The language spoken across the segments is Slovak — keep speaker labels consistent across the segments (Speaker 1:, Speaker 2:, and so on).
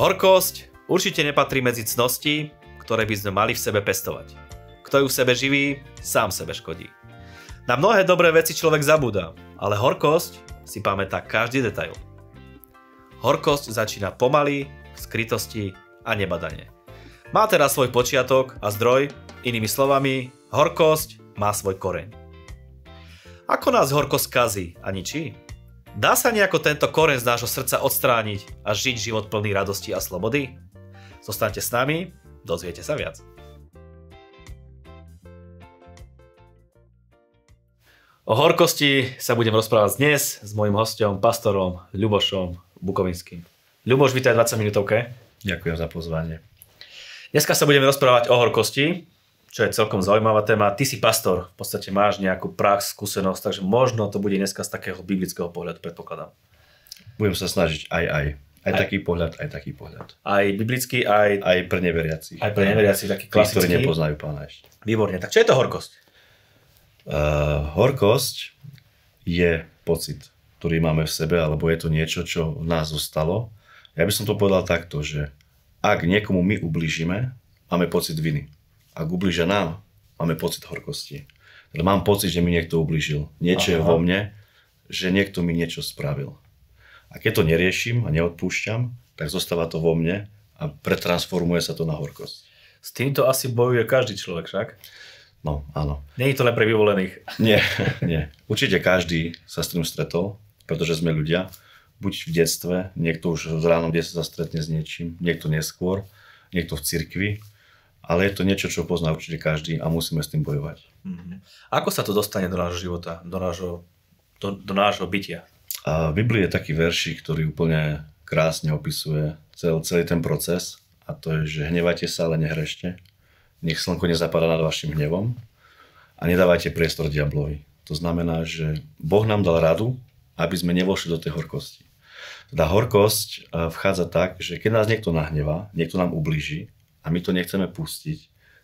Speaker 1: Horkosť určite nepatrí medzi cnosti, ktoré by sme mali v sebe pestovať. Kto ju v sebe živí, sám sebe škodí. Na mnohé dobré veci človek zabúda, ale horkosť si pamätá každý detail. Horkosť začína pomaly, v skrytosti a nebadane. Má teraz svoj počiatok a zdroj, inými slovami, horkosť má svoj koreň. Ako nás horkosť kazí a ničí? Dá sa nejako tento koreň z nášho srdca odstrániť a žiť život plný radosti a slobody? Zostaňte s nami, dozviete sa viac. O horkosti sa budem rozprávať dnes s mojim hostom, pastorom Ľubošom Bukovinským. Ľuboš, vítaj 20 minútovke.
Speaker 2: Ďakujem za pozvanie.
Speaker 1: Dneska sa budeme rozprávať o horkosti, čo je celkom zaujímavá téma. Ty si pastor, v podstate máš nejakú prax, skúsenosť, takže možno to bude dneska z takého biblického pohľadu, predpokladám.
Speaker 2: Budem sa snažiť aj aj. Aj, aj taký pohľad, aj taký pohľad.
Speaker 1: Aj biblický, aj...
Speaker 2: Aj pre neveriacich.
Speaker 1: Aj pre neveriacich, taký klasický.
Speaker 2: Tí, ktorí nepoznajú pána ešte.
Speaker 1: Výborne. Tak čo je to horkosť?
Speaker 2: Uh, horkosť je pocit, ktorý máme v sebe, alebo je to niečo, čo v nás zostalo. Ja by som to povedal takto, že ak niekomu my ubližíme, máme pocit viny. Ak ubližia nám, máme pocit horkosti. Teda mám pocit, že mi niekto ubližil. Niečo Aha. je vo mne, že niekto mi niečo spravil. A keď to neriešim a neodpúšťam, tak zostáva to vo mne a pretransformuje sa to na horkosť.
Speaker 1: S týmto asi bojuje každý človek však.
Speaker 2: No, áno.
Speaker 1: Nie je to len pre vyvolených.
Speaker 2: Nie, nie. Určite každý sa s tým stretol, pretože sme ľudia. Buď v detstve, niekto už v ránom detstve sa stretne s niečím, niekto neskôr, niekto v cirkvi, ale je to niečo, čo pozná určite každý a musíme s tým bojovať. Mm-hmm.
Speaker 1: Ako sa to dostane do nášho života, do nášho, do, do nášho bytia?
Speaker 2: A v Biblii je taký veršik, ktorý úplne krásne opisuje cel, celý ten proces a to je, že hnevajte sa, ale nehrešte. Nech slnko nezapadá nad vašim hnevom a nedávajte priestor diablovi. To znamená, že Boh nám dal radu, aby sme nevošli do tej horkosti. Teda horkosť vchádza tak, že keď nás niekto nahnevá, niekto nám ubliží a my to nechceme pustiť,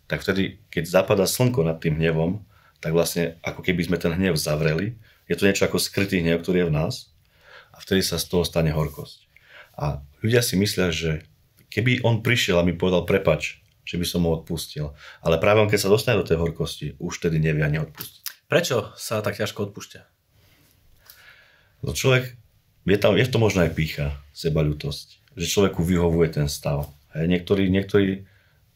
Speaker 2: tak vtedy, keď zapadá slnko nad tým hnevom, tak vlastne ako keby sme ten hnev zavreli je to niečo ako skrytý hnev, ktorý je v nás a vtedy sa z toho stane horkosť. A ľudia si myslia, že keby on prišiel a mi povedal prepač, že by som mu odpustil. Ale práve on, keď sa dostane do tej horkosti, už tedy nevie ani odpustiť.
Speaker 1: Prečo sa tak ťažko odpúšťa?
Speaker 2: No človek, je, tam, je to možno aj pícha, sebaľutosť, že človeku vyhovuje ten stav. Niektorí, niektorí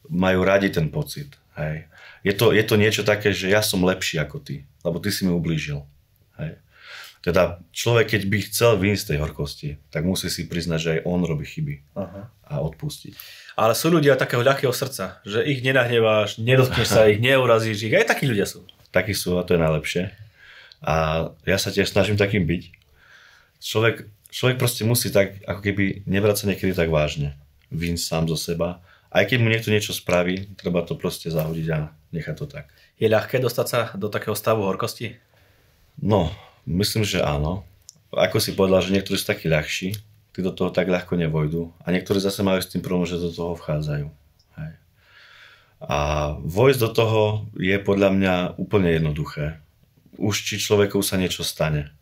Speaker 2: majú radi ten pocit. Hej. Je, to, je to niečo také, že ja som lepší ako ty, lebo ty si mi ublížil. Hej. Teda človek, keď by chcel vyjsť z tej horkosti, tak musí si priznať, že aj on robí chyby Aha. a odpustiť.
Speaker 1: Ale sú ľudia takého ľahkého srdca, že ich nenahneváš, nedotkneš sa ich, neurazíš ich. Aj takí ľudia sú.
Speaker 2: Takí sú a to je najlepšie. A ja sa tiež snažím takým byť. Človek, človek proste musí tak, ako keby nebrať sa niekedy tak vážne. Vín sám zo seba. Aj keď mu niekto niečo spraví, treba to proste zahodiť a nechať to tak.
Speaker 1: Je ľahké dostať sa do takého stavu horkosti?
Speaker 2: No, myslím, že áno. Ako si povedal, že niektorí sú takí ľahší, tí do toho tak ľahko nevojdu a niektorí zase majú s tým problém, že do toho vchádzajú. Hej. A vojsť do toho je podľa mňa úplne jednoduché. Už či človeku sa niečo stane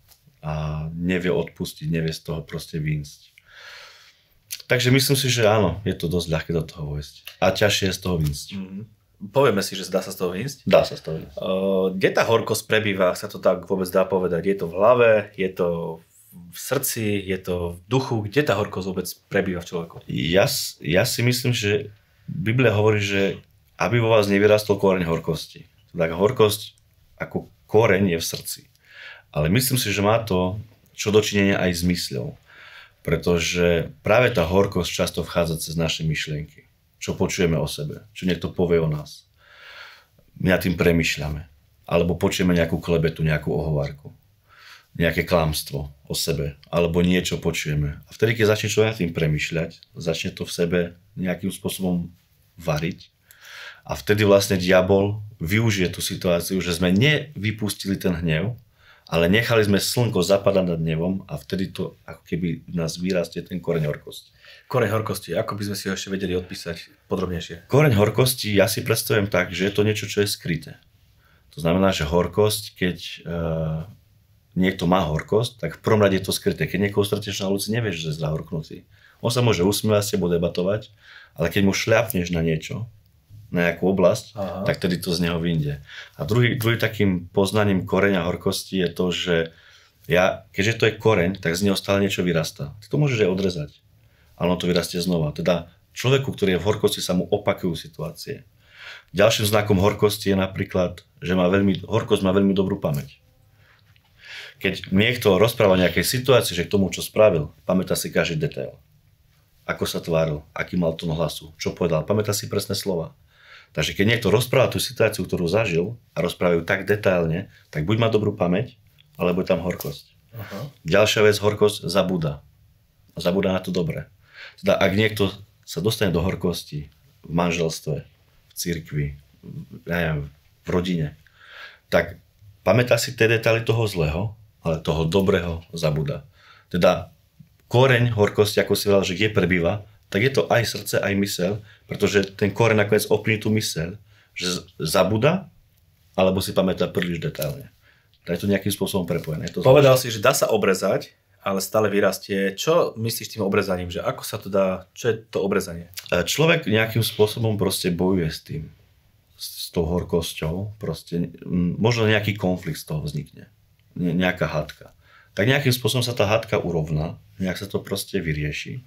Speaker 2: a nevie odpustiť, nevie z toho proste výjsť. Takže myslím si, že áno, je to dosť ľahké do toho vojsť. A ťažšie je z toho výjsť. Mm-hmm
Speaker 1: povieme si, že dá sa z toho vyjsť.
Speaker 2: Dá sa z toho vyjsť.
Speaker 1: kde tá horkosť prebýva, sa to tak vôbec dá povedať? Je to v hlave, je to v srdci, je to v duchu? Kde tá horkosť vôbec prebýva v človeku?
Speaker 2: Ja, ja si myslím, že Biblia hovorí, že aby vo vás nevyrastol koreň horkosti. Tak horkosť ako koreň je v srdci. Ale myslím si, že má to čo dočinenia aj s mysľou. Pretože práve tá horkosť často vchádza cez naše myšlienky čo počujeme o sebe, čo niekto povie o nás. My nad tým premyšľame. Alebo počujeme nejakú klebetu, nejakú ohovárku. Nejaké klamstvo o sebe. Alebo niečo počujeme. A vtedy, keď začne človek nad tým premyšľať, začne to v sebe nejakým spôsobom variť. A vtedy vlastne diabol využije tú situáciu, že sme nevypustili ten hnev, ale nechali sme slnko zapadať nad nevom a vtedy to ako keby nás vyrastie ten koreň horkosti.
Speaker 1: Koreň horkosti, ako by sme si ho ešte vedeli odpísať podrobnejšie?
Speaker 2: Koreň horkosti ja si predstavujem tak, že je to niečo, čo je skryté. To znamená, že horkosť, keď uh, niekto má horkosť, tak v prvom rade je to skryté. Keď niekoho stretneš na ulici, nevieš, že je zahorknutý. On sa môže usmievať s tebou debatovať, ale keď mu šľapneš na niečo, nejakú oblasť,
Speaker 1: Aha.
Speaker 2: tak tedy to z neho vyjde. A druhý, druhý takým poznaním koreňa horkosti je to, že ja, keďže to je koreň, tak z neho stále niečo vyrastá. Ty to môžeš aj odrezať, ale on to vyrastie znova. Teda človeku, ktorý je v horkosti, sa mu opakujú situácie. Ďalším znakom horkosti je napríklad, že má veľmi, horkosť má veľmi dobrú pamäť. Keď niekto rozpráva o nejakej situácii, že k tomu, čo spravil, pamätá si každý detail. Ako sa tváril, aký mal tón hlasu, čo povedal, pamätá si presné slova. Takže keď niekto rozpráva tú situáciu, ktorú zažil a rozprávajú tak detailne, tak buď má dobrú pamäť, alebo je tam horkosť.
Speaker 1: Aha.
Speaker 2: Ďalšia vec, horkosť zabúda. Zabúda na to dobre. Teda ak niekto sa dostane do horkosti v manželstve, v cirkvi, neviem, v rodine, tak pamätá si tie detaily toho zlého, ale toho dobrého zabúda. Teda koreň horkosti, ako si povedal, že kde prebýva, tak je to aj srdce, aj mysel, pretože ten koreň nakoniec ovplyvní tú mysel, že zabúda, alebo si pamätá príliš detailne. Tak je to nejakým spôsobom prepojené. Je to
Speaker 1: Povedal si, že dá sa obrezať, ale stále vyrastie. Čo myslíš tým obrezaním? Že ako sa to dá, čo je to obrezanie?
Speaker 2: E, Človek nejakým spôsobom proste bojuje s tým, s, tou horkosťou, proste možno nejaký konflikt z toho vznikne, ne, nejaká hádka. Tak nejakým spôsobom sa tá hádka urovná, nejak sa to proste vyrieši,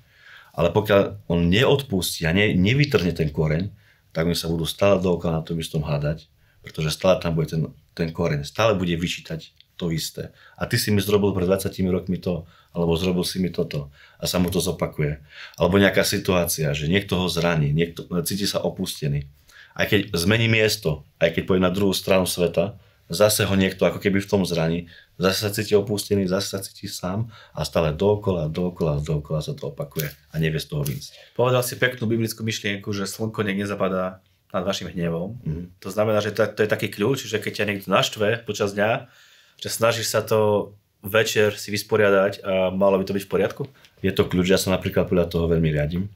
Speaker 2: ale pokiaľ on neodpustí a ne, nevytrhne ten koreň, tak oni sa budú stále dookola na tom istom hádať, pretože stále tam bude ten, ten koreň, stále bude vyčítať to isté. A ty si mi zrobil pred 20 rokmi to, alebo zrobil si mi toto a sa mu to zopakuje. Alebo nejaká situácia, že niekto ho zraní, niekto cíti sa opustený. Aj keď zmení miesto, aj keď pôjde na druhú stranu sveta, zase ho niekto ako keby v tom zraní, zase sa cíti opustený, zase sa cíti sám a stále dookola, dookola, dookola sa to opakuje a nevie z toho výjsť.
Speaker 1: Povedal si peknú biblickú myšlienku, že slnko nech nezapadá nad vašim hnevom.
Speaker 2: Mhm.
Speaker 1: To znamená, že to, to je taký kľúč, že keď ťa niekto naštve počas dňa, že snažíš sa to večer si vysporiadať a malo by to byť v poriadku?
Speaker 2: Je to kľúč, ja sa napríklad podľa toho veľmi riadím,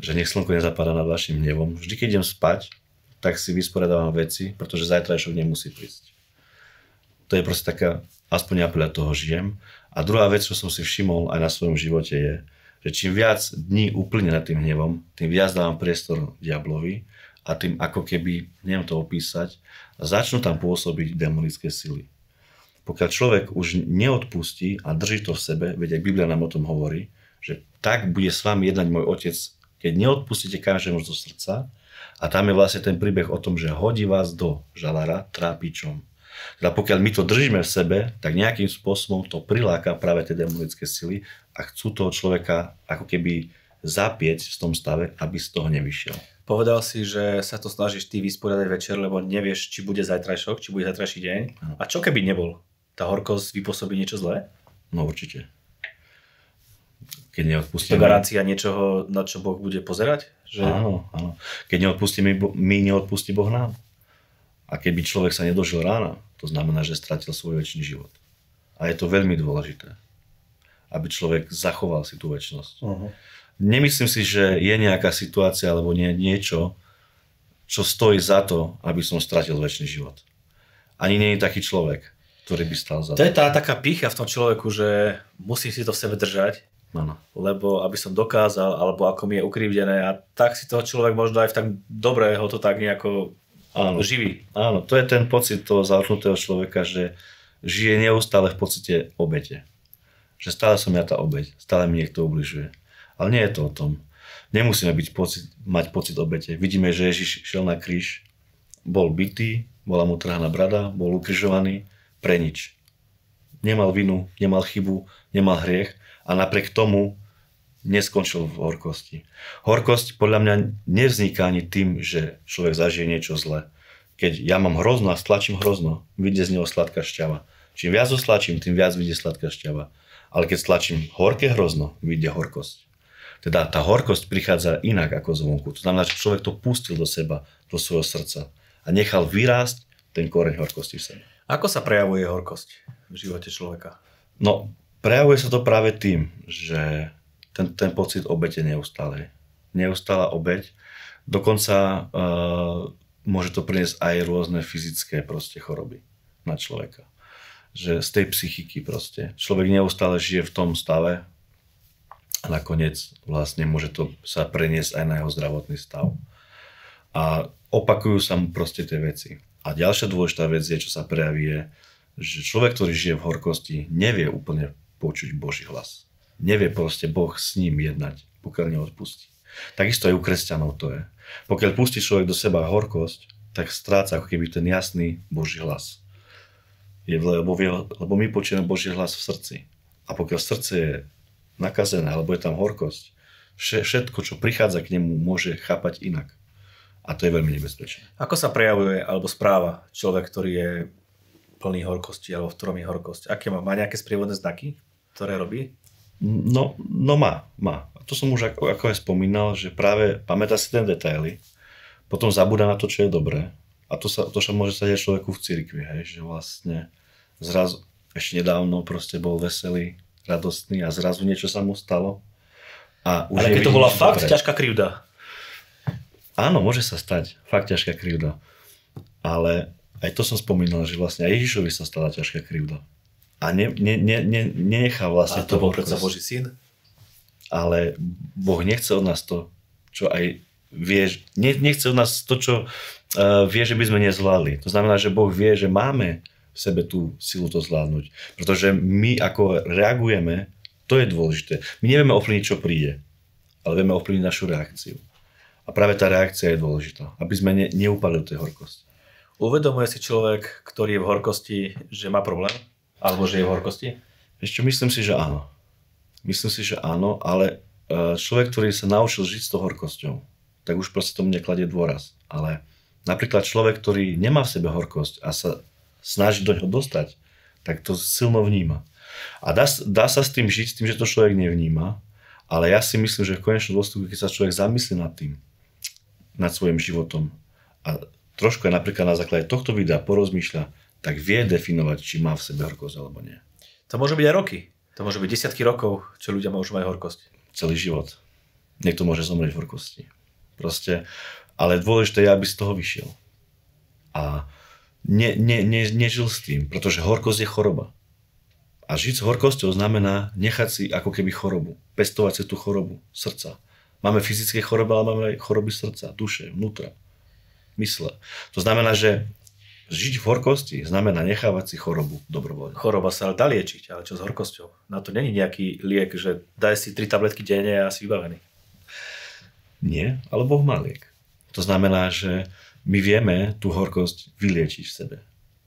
Speaker 2: že nech slnko nezapadá nad vašim hnevom. Vždy, keď idem spať, tak si vysporiadávam veci, pretože zajtrajšok nemusí prísť. To je proste taká, aspoň ja podľa toho žijem. A druhá vec, čo som si všimol aj na svojom živote je, že čím viac dní úplne nad tým hnevom, tým viac dávam priestor diablovi a tým ako keby, neviem to opísať, začnú tam pôsobiť demonické sily. Pokiaľ človek už neodpustí a drží to v sebe, veď aj Biblia nám o tom hovorí, že tak bude s vami jednať môj otec, keď neodpustíte každému zo srdca a tam je vlastne ten príbeh o tom, že hodí vás do žalára trápičom. Teda pokiaľ my to držíme v sebe, tak nejakým spôsobom to priláka práve tie demonické sily a chcú toho človeka ako keby zapieť v tom stave, aby z toho nevyšiel.
Speaker 1: Povedal si, že sa to snažíš ty vysporiadať večer, lebo nevieš, či bude zajtrajšok, či bude zajtrajší deň.
Speaker 2: Áno.
Speaker 1: A čo keby nebol? Tá horkosť vypôsobí niečo zlé?
Speaker 2: No určite. Keď
Speaker 1: Je to
Speaker 2: neodpustíme...
Speaker 1: garancia niečoho, na čo Boh bude pozerať? Že...
Speaker 2: Áno, áno. Keď neodpustíme my, neodpustí Boh nám. A keby človek sa nedožil rána, to znamená, že stratil svoj väčší život. A je to veľmi dôležité, aby človek zachoval si tú väčšnosť.
Speaker 1: Uh-huh.
Speaker 2: Nemyslím si, že je nejaká situácia alebo nie, niečo, čo stojí za to, aby som stratil väčší život. Ani nie je taký človek, ktorý by stal za
Speaker 1: To
Speaker 2: to.
Speaker 1: je tá taká pícha v tom človeku, že musím si to v sebe držať,
Speaker 2: Áno.
Speaker 1: lebo aby som dokázal, alebo ako mi je ukrivdené a tak si toho človek možno aj v tak dobre ho to tak nejako
Speaker 2: Áno.
Speaker 1: živí.
Speaker 2: Áno, to je ten pocit toho zavrhnutého človeka, že žije neustále v pocite obete. Že stále som ja tá obeť, stále mi niekto ubližuje. Ale nie je to o tom. Nemusíme byť pocit, mať pocit obete. Vidíme, že Ježiš šiel na kríž, bol bitý, bola mu trhaná brada, bol ukrižovaný pre nič. Nemal vinu, nemal chybu, nemal hriech a napriek tomu neskončil v horkosti. Horkosť podľa mňa nevzniká ani tým, že človek zažije niečo zlé. Keď ja mám hrozno a stlačím hrozno, vyjde z neho sladká šťava. Čím viac ho stlačím, tým viac vyjde sladká šťava. Ale keď stlačím horké hrozno, vyjde horkosť. Teda tá horkosť prichádza inak ako zvonku. To znamená, že človek to pustil do seba, do svojho srdca a nechal vyrásť ten koreň horkosti v sebe.
Speaker 1: Ako sa prejavuje horkosť v živote človeka?
Speaker 2: No, prejavuje sa to práve tým, že ten, ten pocit obete neustále. Neustála obeť. Dokonca uh, môže to priniesť aj rôzne fyzické proste choroby na človeka. Že z tej psychiky proste. Človek neustále žije v tom stave a nakoniec vlastne môže to sa preniesť aj na jeho zdravotný stav. A opakujú sa mu proste tie veci. A ďalšia dôležitá vec je, čo sa prejaví, je, že človek, ktorý žije v horkosti, nevie úplne počuť Boží hlas. Nevie proste Boh s ním jednať, pokiaľ neodpustí. Takisto aj u kresťanov to je. Pokiaľ pustí človek do seba horkosť, tak stráca ako keby ten jasný Boží hlas. Je, lebo, lebo my počujeme Boží hlas v srdci. A pokiaľ srdce je nakazené, alebo je tam horkosť, všetko, čo prichádza k nemu, môže chápať inak. A to je veľmi nebezpečné.
Speaker 1: Ako sa prejavuje alebo správa človek, ktorý je plný horkosti alebo v ktorom je horkosť? Aké má? Má nejaké sprievodné znaky, ktoré robí?
Speaker 2: No, no má, má. A to som už ako, ako aj spomínal, že práve pamätá si ten detaily, potom zabúda na to, čo je dobré. A to sa, to sa môže stať aj človeku v cirkvi, hej, že vlastne zrazu, ešte nedávno proste bol veselý, radostný a zrazu niečo sa mu stalo.
Speaker 1: A už Ale keď to bola fakt dobre. ťažká krivda.
Speaker 2: Áno, môže sa stať. Fakt ťažká krivda. Ale aj to som spomínal, že vlastne aj Ježišovi sa stala ťažká krivda. A ne, ne, ne, ne, nenechá vlastne
Speaker 1: a to bol predsa Boží syn?
Speaker 2: Ale Boh nechce od nás to, čo aj vie, ne, nechce od nás to, čo uh, vie, že by sme nezvládli. To znamená, že Boh vie, že máme v sebe tú silu to zvládnuť. Pretože my ako reagujeme, to je dôležité. My nevieme ovplyvniť, čo príde, ale vieme ovplyvniť našu reakciu. A práve tá reakcia je dôležitá, aby sme ne, neupadli do tej horkosti.
Speaker 1: Uvedomuje si človek, ktorý je v horkosti, že má problém? Alebo že je v horkosti?
Speaker 2: Ešte myslím si, že áno. Myslím si, že áno, ale e, človek, ktorý sa naučil žiť s tou horkosťou, tak už proste tomu nekladie dôraz. Ale napríklad človek, ktorý nemá v sebe horkosť a sa snaží do ňoho dostať, tak to silno vníma. A dá, dá sa s tým žiť, s tým, že to človek nevníma, ale ja si myslím, že v konečnom dôsledku, keď sa človek zamyslí nad tým, nad svojim životom a trošku aj napríklad na základe tohto videa porozmýšľa, tak vie definovať, či má v sebe horkosť alebo nie.
Speaker 1: To môže byť aj roky. To môže byť desiatky rokov, čo ľudia môžu mať horkosť.
Speaker 2: Celý život. Niekto môže zomrieť v horkosti. Proste, ale dôležité je, aby z toho vyšiel. A ne, ne, ne, nežil s tým, pretože horkosť je choroba. A žiť s horkosťou znamená nechať si ako keby chorobu, pestovať si tú chorobu srdca. Máme fyzické choroby, ale máme aj choroby srdca, duše, vnútra, mysle. To znamená, že žiť v horkosti znamená nechávať si chorobu dobrovoľne.
Speaker 1: Choroba sa dá liečiť, ale čo s horkosťou? Na to není nejaký liek, že daj si tri tabletky denne a si vybavený.
Speaker 2: Nie, ale Boh má liek. To znamená, že my vieme tú horkosť vyliečiť v sebe.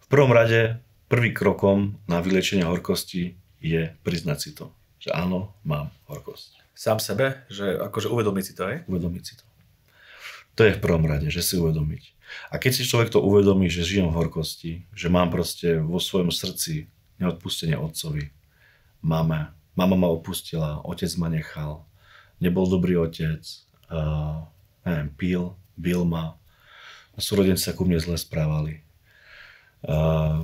Speaker 2: V prvom rade, prvý krokom na vyliečenie horkosti je priznať si to, že áno, mám horkosť.
Speaker 1: Sám sebe? Že akože uvedomiť si to, aj?
Speaker 2: Uvedomiť si to. To je v prvom rade, že si uvedomiť. A keď si človek to uvedomí, že žijem v horkosti, že mám proste vo svojom srdci neodpustenie otcovi, mama, mama ma opustila, otec ma nechal, nebol dobrý otec, uh, neviem, pil, bil ma, súrodenci sa ku mne zle správali. A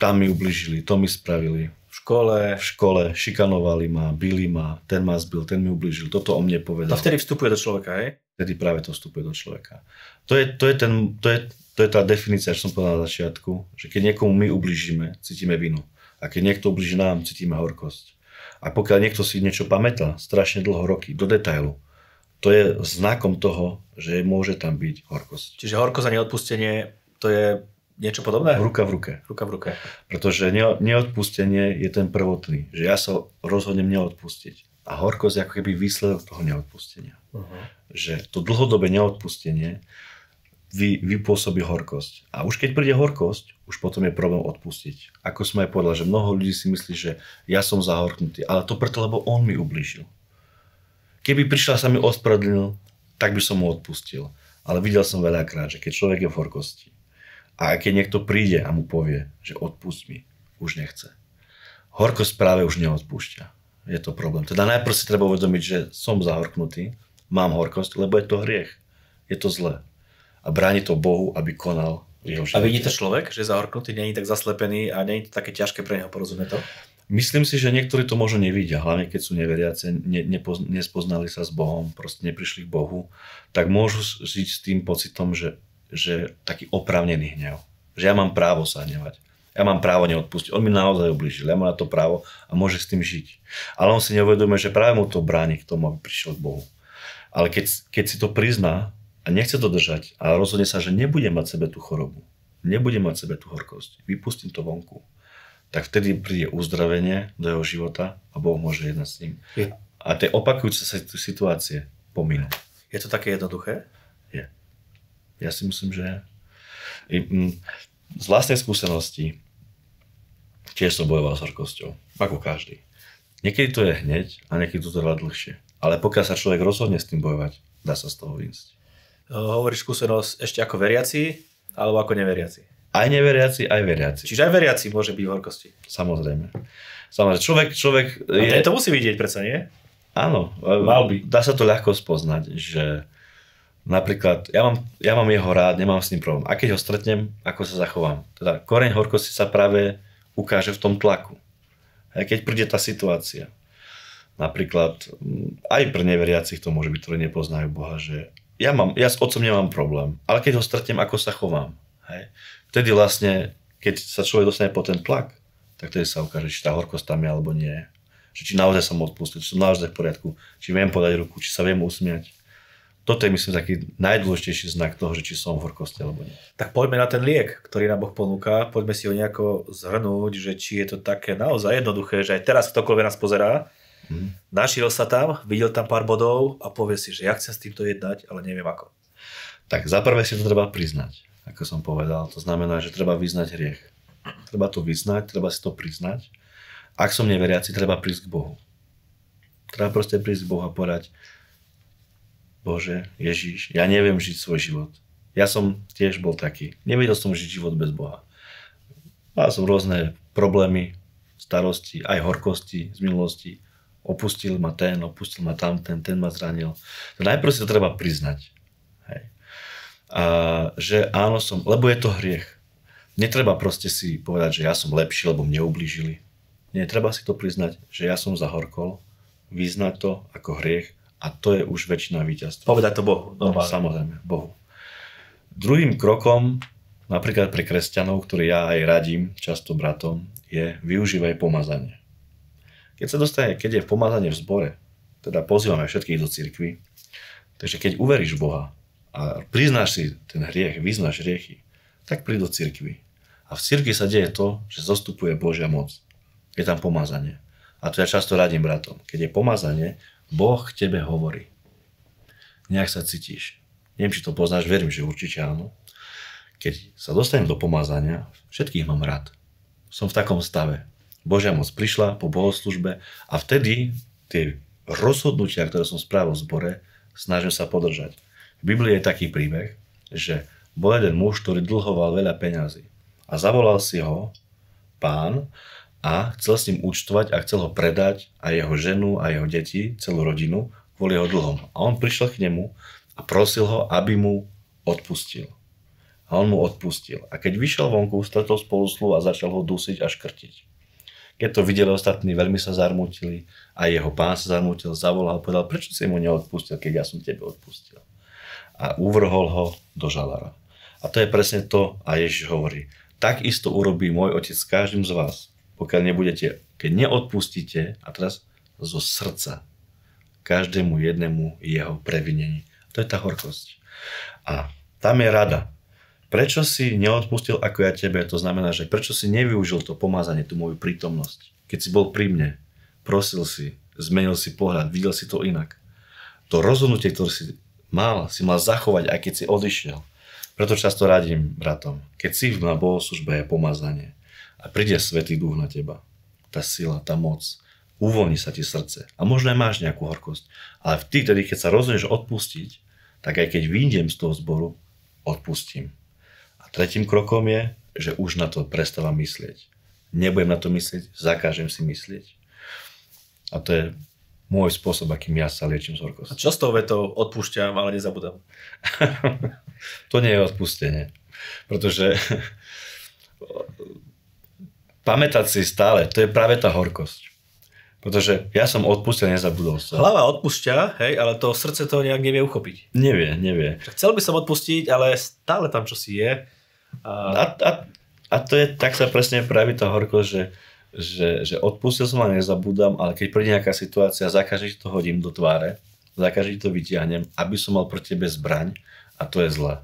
Speaker 2: tam mi ubližili, to mi spravili.
Speaker 1: V škole?
Speaker 2: V škole, šikanovali ma, bili ma, ten ma zbil, ten mi ubližil, toto o mne povedal.
Speaker 1: To vtedy vstupuje do človeka, hej?
Speaker 2: Vtedy práve to vstupuje do človeka. To je, to je, ten, to je, to je tá definícia, čo som povedal na začiatku, že keď niekomu my ubližíme, cítime vinu. A keď niekto ubliží nám, cítime horkosť. A pokiaľ niekto si niečo pamätá, strašne dlho roky, do detailu, to je znakom toho, že môže tam byť horkosť.
Speaker 1: Čiže horkosť a neodpustenie, to je niečo podobné?
Speaker 2: Ruka v ruke.
Speaker 1: Ruka v ruke.
Speaker 2: Pretože neodpustenie je ten prvotný, že ja sa rozhodnem neodpustiť. A horkosť je ako keby výsledok toho neodpustenia. Uh-huh. Že to dlhodobé neodpustenie vy, vypôsobí horkosť. A už keď príde horkosť, už potom je problém odpustiť. Ako som aj povedal, že mnoho ľudí si myslí, že ja som zahorknutý, ale to preto, lebo on mi ublížil. Keby prišla sa mi ospravedlnil, tak by som mu odpustil. Ale videl som veľakrát, že keď človek je v horkosti a keď niekto príde a mu povie, že odpust mi, už nechce. Horkosť práve už neodpúšťa. Je to problém. Teda najprv si treba uvedomiť, že som zahorknutý, mám horkosť, lebo je to hriech. Je to zlé. A bráni to Bohu, aby konal
Speaker 1: jeho A vidí to človek, že zahorknutý, není tak zaslepený a není to také ťažké pre neho porozumieť to?
Speaker 2: Myslím si, že niektorí to možno nevidia, hlavne keď sú neveriace, ne, nepoz, nespoznali sa s Bohom, proste neprišli k Bohu, tak môžu žiť s tým pocitom, že, že taký opravnený hnev. Že ja mám právo sa hnevať. Ja mám právo neodpustiť. On mi naozaj ublížil. Ja mám na to právo a môže s tým žiť. Ale on si neuvedomuje, že práve mu to bráni k tomu, aby prišiel k Bohu. Ale keď, keď si to prizná a nechce to držať a rozhodne sa, že nebude mať sebe tú chorobu, nebude mať sebe tú horkosť, vypustím to vonku, tak vtedy príde uzdravenie do jeho života a Boh môže jednať s ním.
Speaker 1: Je,
Speaker 2: A tie opakujúce sa situácie pominú.
Speaker 1: je to také jednoduché?
Speaker 2: Je. Ja si myslím, že mm, Z vlastnej skúsenosti tiež som bojoval s horkosťou, ako každý. Niekedy to je hneď a niekedy to trvá dlhšie. Ale pokiaľ sa človek rozhodne s tým bojovať, dá sa z toho.
Speaker 1: Uh, hovoríš skúsenosť ešte ako veriaci alebo ako neveriaci?
Speaker 2: Aj neveriaci, aj veriaci.
Speaker 1: Čiže aj veriaci môže byť v horkosti.
Speaker 2: Samozrejme. Samozrejme, človek, človek
Speaker 1: A
Speaker 2: je...
Speaker 1: ten to musí vidieť predsa, nie?
Speaker 2: Áno,
Speaker 1: Mal by.
Speaker 2: dá sa to ľahko spoznať, že napríklad ja mám, ja mám jeho rád, nemám s ním problém. A keď ho stretnem, ako sa zachovám? Teda koreň horkosti sa práve ukáže v tom tlaku. A keď príde tá situácia, napríklad mm, aj pre neveriacich to môže byť, ktorí nepoznajú Boha, že ja, mám, ja s otcom nemám problém, ale keď ho stretnem, ako sa chovám. Hej? Vtedy vlastne, keď sa človek dostane po ten tlak, tak tedy sa ukáže, či tá horkosť tam je alebo nie. Že či naozaj som odpustil, či som naozaj v poriadku, či viem podať ruku, či sa viem usmiať. Toto je myslím taký najdôležitejší znak toho, že či som v horkosti alebo nie.
Speaker 1: Tak poďme na ten liek, ktorý nám Boh ponúka. Poďme si ho nejako zhrnúť, že či je to také naozaj jednoduché, že aj teraz ktokoľvek nás pozerá,
Speaker 2: Mhm.
Speaker 1: našiel sa tam, videl tam pár bodov a povie si, že ja chcem s týmto jednať, ale neviem ako.
Speaker 2: Tak za prvé si to treba priznať, ako som povedal. To znamená, že treba vyznať hriech. Treba to vyznať, treba si to priznať. Ak som neveriaci, treba prísť k Bohu. Treba proste prísť k Bohu a povedať, Bože, Ježiš, ja neviem žiť svoj život. Ja som tiež bol taký. Nevedel som žiť život bez Boha. Mal som rôzne problémy, starosti, aj horkosti z minulosti. Opustil ma ten, opustil ma tamten, ten ma zranil. To najprv si to treba priznať. Hej. A že áno som, lebo je to hriech. Netreba proste si povedať, že ja som lepší, lebo mne ublížili. Nie, treba si to priznať, že ja som zahorkol, vyznať to ako hriech a to je už väčšina víťazstva.
Speaker 1: Povedať to Bohu.
Speaker 2: No,
Speaker 1: Normálne.
Speaker 2: samozrejme, Bohu. Druhým krokom, napríklad pre kresťanov, ktorý ja aj radím často bratom, je využívaj pomazanie. Keď sa dostane, keď je pomazanie v zbore, teda pozývame všetkých do cirkvi, takže keď uveríš Boha a priznáš si ten hriech, vyznáš hriechy, tak príď do cirkvi. A v cirkvi sa deje to, že zostupuje Božia moc. Je tam pomazanie. A to ja často radím bratom. Keď je pomazanie, Boh k tebe hovorí. Nejak sa cítiš. Neviem, či to poznáš, verím, že určite áno. Keď sa dostanem do pomazania, všetkých mám rád. Som v takom stave. Božia moc prišla po bohoslužbe a vtedy tie rozhodnutia, ktoré som spravil v zbore, snažím sa podržať. V Biblii je taký príbeh, že bol jeden muž, ktorý dlhoval veľa peňazí a zavolal si ho pán a chcel s ním účtovať a chcel ho predať a jeho ženu a jeho deti, celú rodinu kvôli jeho dlhom. A on prišiel k nemu a prosil ho, aby mu odpustil. A on mu odpustil. A keď vyšiel vonku, stretol spolu sluhu a začal ho dusiť a škrtiť. Keď to videli ostatní, veľmi sa zarmútili a jeho pán sa zarmútil, zavolal a povedal, prečo si mu neodpustil, keď ja som tebe odpustil. A uvrhol ho do žalára. A to je presne to, a Ježiš hovorí, takisto urobí môj otec s každým z vás, pokiaľ nebudete, keď neodpustíte, a teraz zo srdca, každému jednému jeho previnení. To je tá horkosť. A tam je rada. Prečo si neodpustil ako ja tebe? To znamená, že prečo si nevyužil to pomazanie, tú moju prítomnosť? Keď si bol pri mne, prosil si, zmenil si pohľad, videl si to inak. To rozhodnutie, ktoré si mal, si mal zachovať, aj keď si odišiel. Preto často radím bratom, keď si na bohoslužbe je pomazanie a príde Svetý Duch na teba, tá sila, tá moc, uvoľní sa ti srdce a možno aj máš nejakú horkosť, ale v tých, tedy, keď sa rozhodneš odpustiť, tak aj keď vyjdem z toho zboru, odpustím. A tretím krokom je, že už na to prestávam myslieť. Nebudem na to myslieť, zakážem si myslieť. A to je môj spôsob, akým ja sa liečím z
Speaker 1: A
Speaker 2: horkosti.
Speaker 1: čo s tou vetou odpúšťam, ale nezabudám?
Speaker 2: to nie je odpustenie. Pretože pamätať si stále, to je práve tá horkosť. Pretože ja som odpustil, nezabudol som.
Speaker 1: Hlava odpúšťa, hej, ale to srdce to nejak nevie uchopiť.
Speaker 2: Nevie, nevie.
Speaker 1: Chcel by som odpustiť, ale stále tam čosi je. A
Speaker 2: A, a a to je, tak sa presne praví tá horkosť, že, že, že odpustil som a nezabúdam, ale keď príde nejaká situácia, za každý to hodím do tváre, za každý to vytiahnem, aby som mal proti tebe zbraň a to je zlé.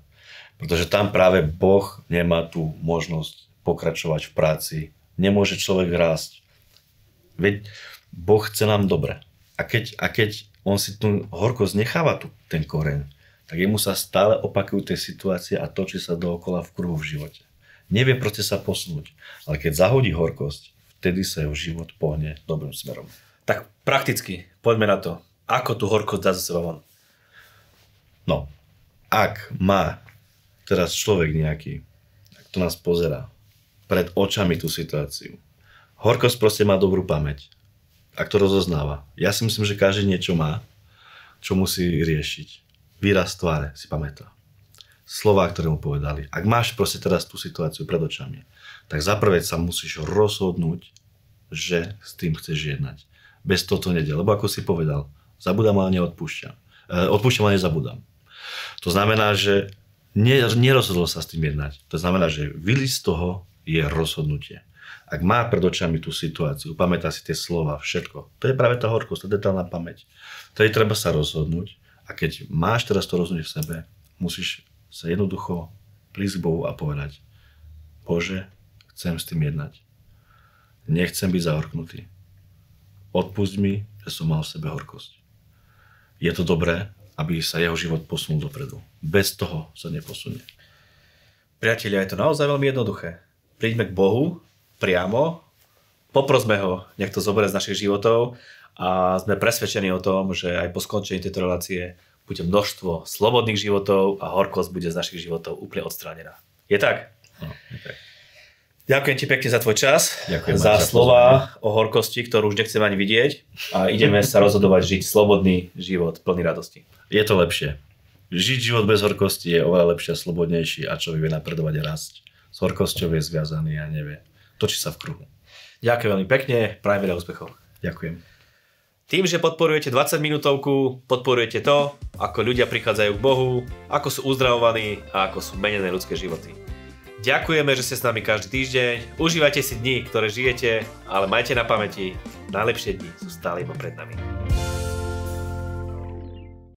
Speaker 2: Pretože tam práve Boh nemá tú možnosť pokračovať v práci. Nemôže človek rásť. Veď Boh chce nám dobre. A keď, a keď on si tú horkosť necháva tu, ten koreň, tak jemu sa stále opakujú tie situácie a točí sa dookola v kruhu v živote nevie proste sa posunúť. Ale keď zahodí horkosť, vtedy sa jeho život pohne dobrým smerom.
Speaker 1: Tak prakticky, poďme na to. Ako tú horkosť dá za seba von?
Speaker 2: No, ak má teraz človek nejaký, ak to nás pozera, pred očami tú situáciu, horkosť proste má dobrú pamäť. Ak to rozoznáva. Ja si myslím, že každý niečo má, čo musí riešiť. Výraz tváre si pamätá slova, ktoré mu povedali. Ak máš proste teraz tú situáciu pred očami, tak zaprvé sa musíš rozhodnúť, že s tým chceš jednať. Bez toho to nedie. Lebo ako si povedal, zabudám, ale neodpúšťam. E, odpúšťam, ale nezabudám. To znamená, že nerozhodol sa s tým jednať. To znamená, že vylísť z toho je rozhodnutie. Ak má pred očami tú situáciu, pamätá si tie slova, všetko. To je práve tá horkosť, tá detálna pamäť. je treba sa rozhodnúť a keď máš teraz to rozhodnutie v sebe, musíš sa jednoducho prísť Bohu a povedať Bože, chcem s tým jednať. Nechcem byť zahorknutý. Odpust mi, že som mal v sebe horkosť. Je to dobré, aby sa jeho život posunul dopredu. Bez toho sa neposunie.
Speaker 1: Priatelia, je to naozaj veľmi jednoduché. Príďme k Bohu priamo, poprosme ho, nech to zoberie z našich životov a sme presvedčení o tom, že aj po skončení tejto relácie bude množstvo slobodných životov a horkosť bude z našich životov úplne odstránená. Je tak? No, tak. Ďakujem ti pekne za tvoj čas, Ďakujem za slova o horkosti, ktorú už nechcem ani vidieť a ideme sa rozhodovať žiť slobodný život plný radosti.
Speaker 2: Je to lepšie. Žiť život bez horkosti je oveľa lepšie a slobodnejší a človek vie napredovať a rásť. S horkosťou je zviazaný a nevie. Točí sa v kruhu.
Speaker 1: Ďakujem veľmi pekne, prajem veľa úspechov.
Speaker 2: Ďakujem.
Speaker 1: Tým, že podporujete 20 minútovku, podporujete to, ako ľudia prichádzajú k Bohu, ako sú uzdravovaní a ako sú menené ľudské životy. Ďakujeme, že ste s nami každý týždeň, užívajte si dni, ktoré žijete, ale majte na pamäti, najlepšie dni sú stále iba pred nami.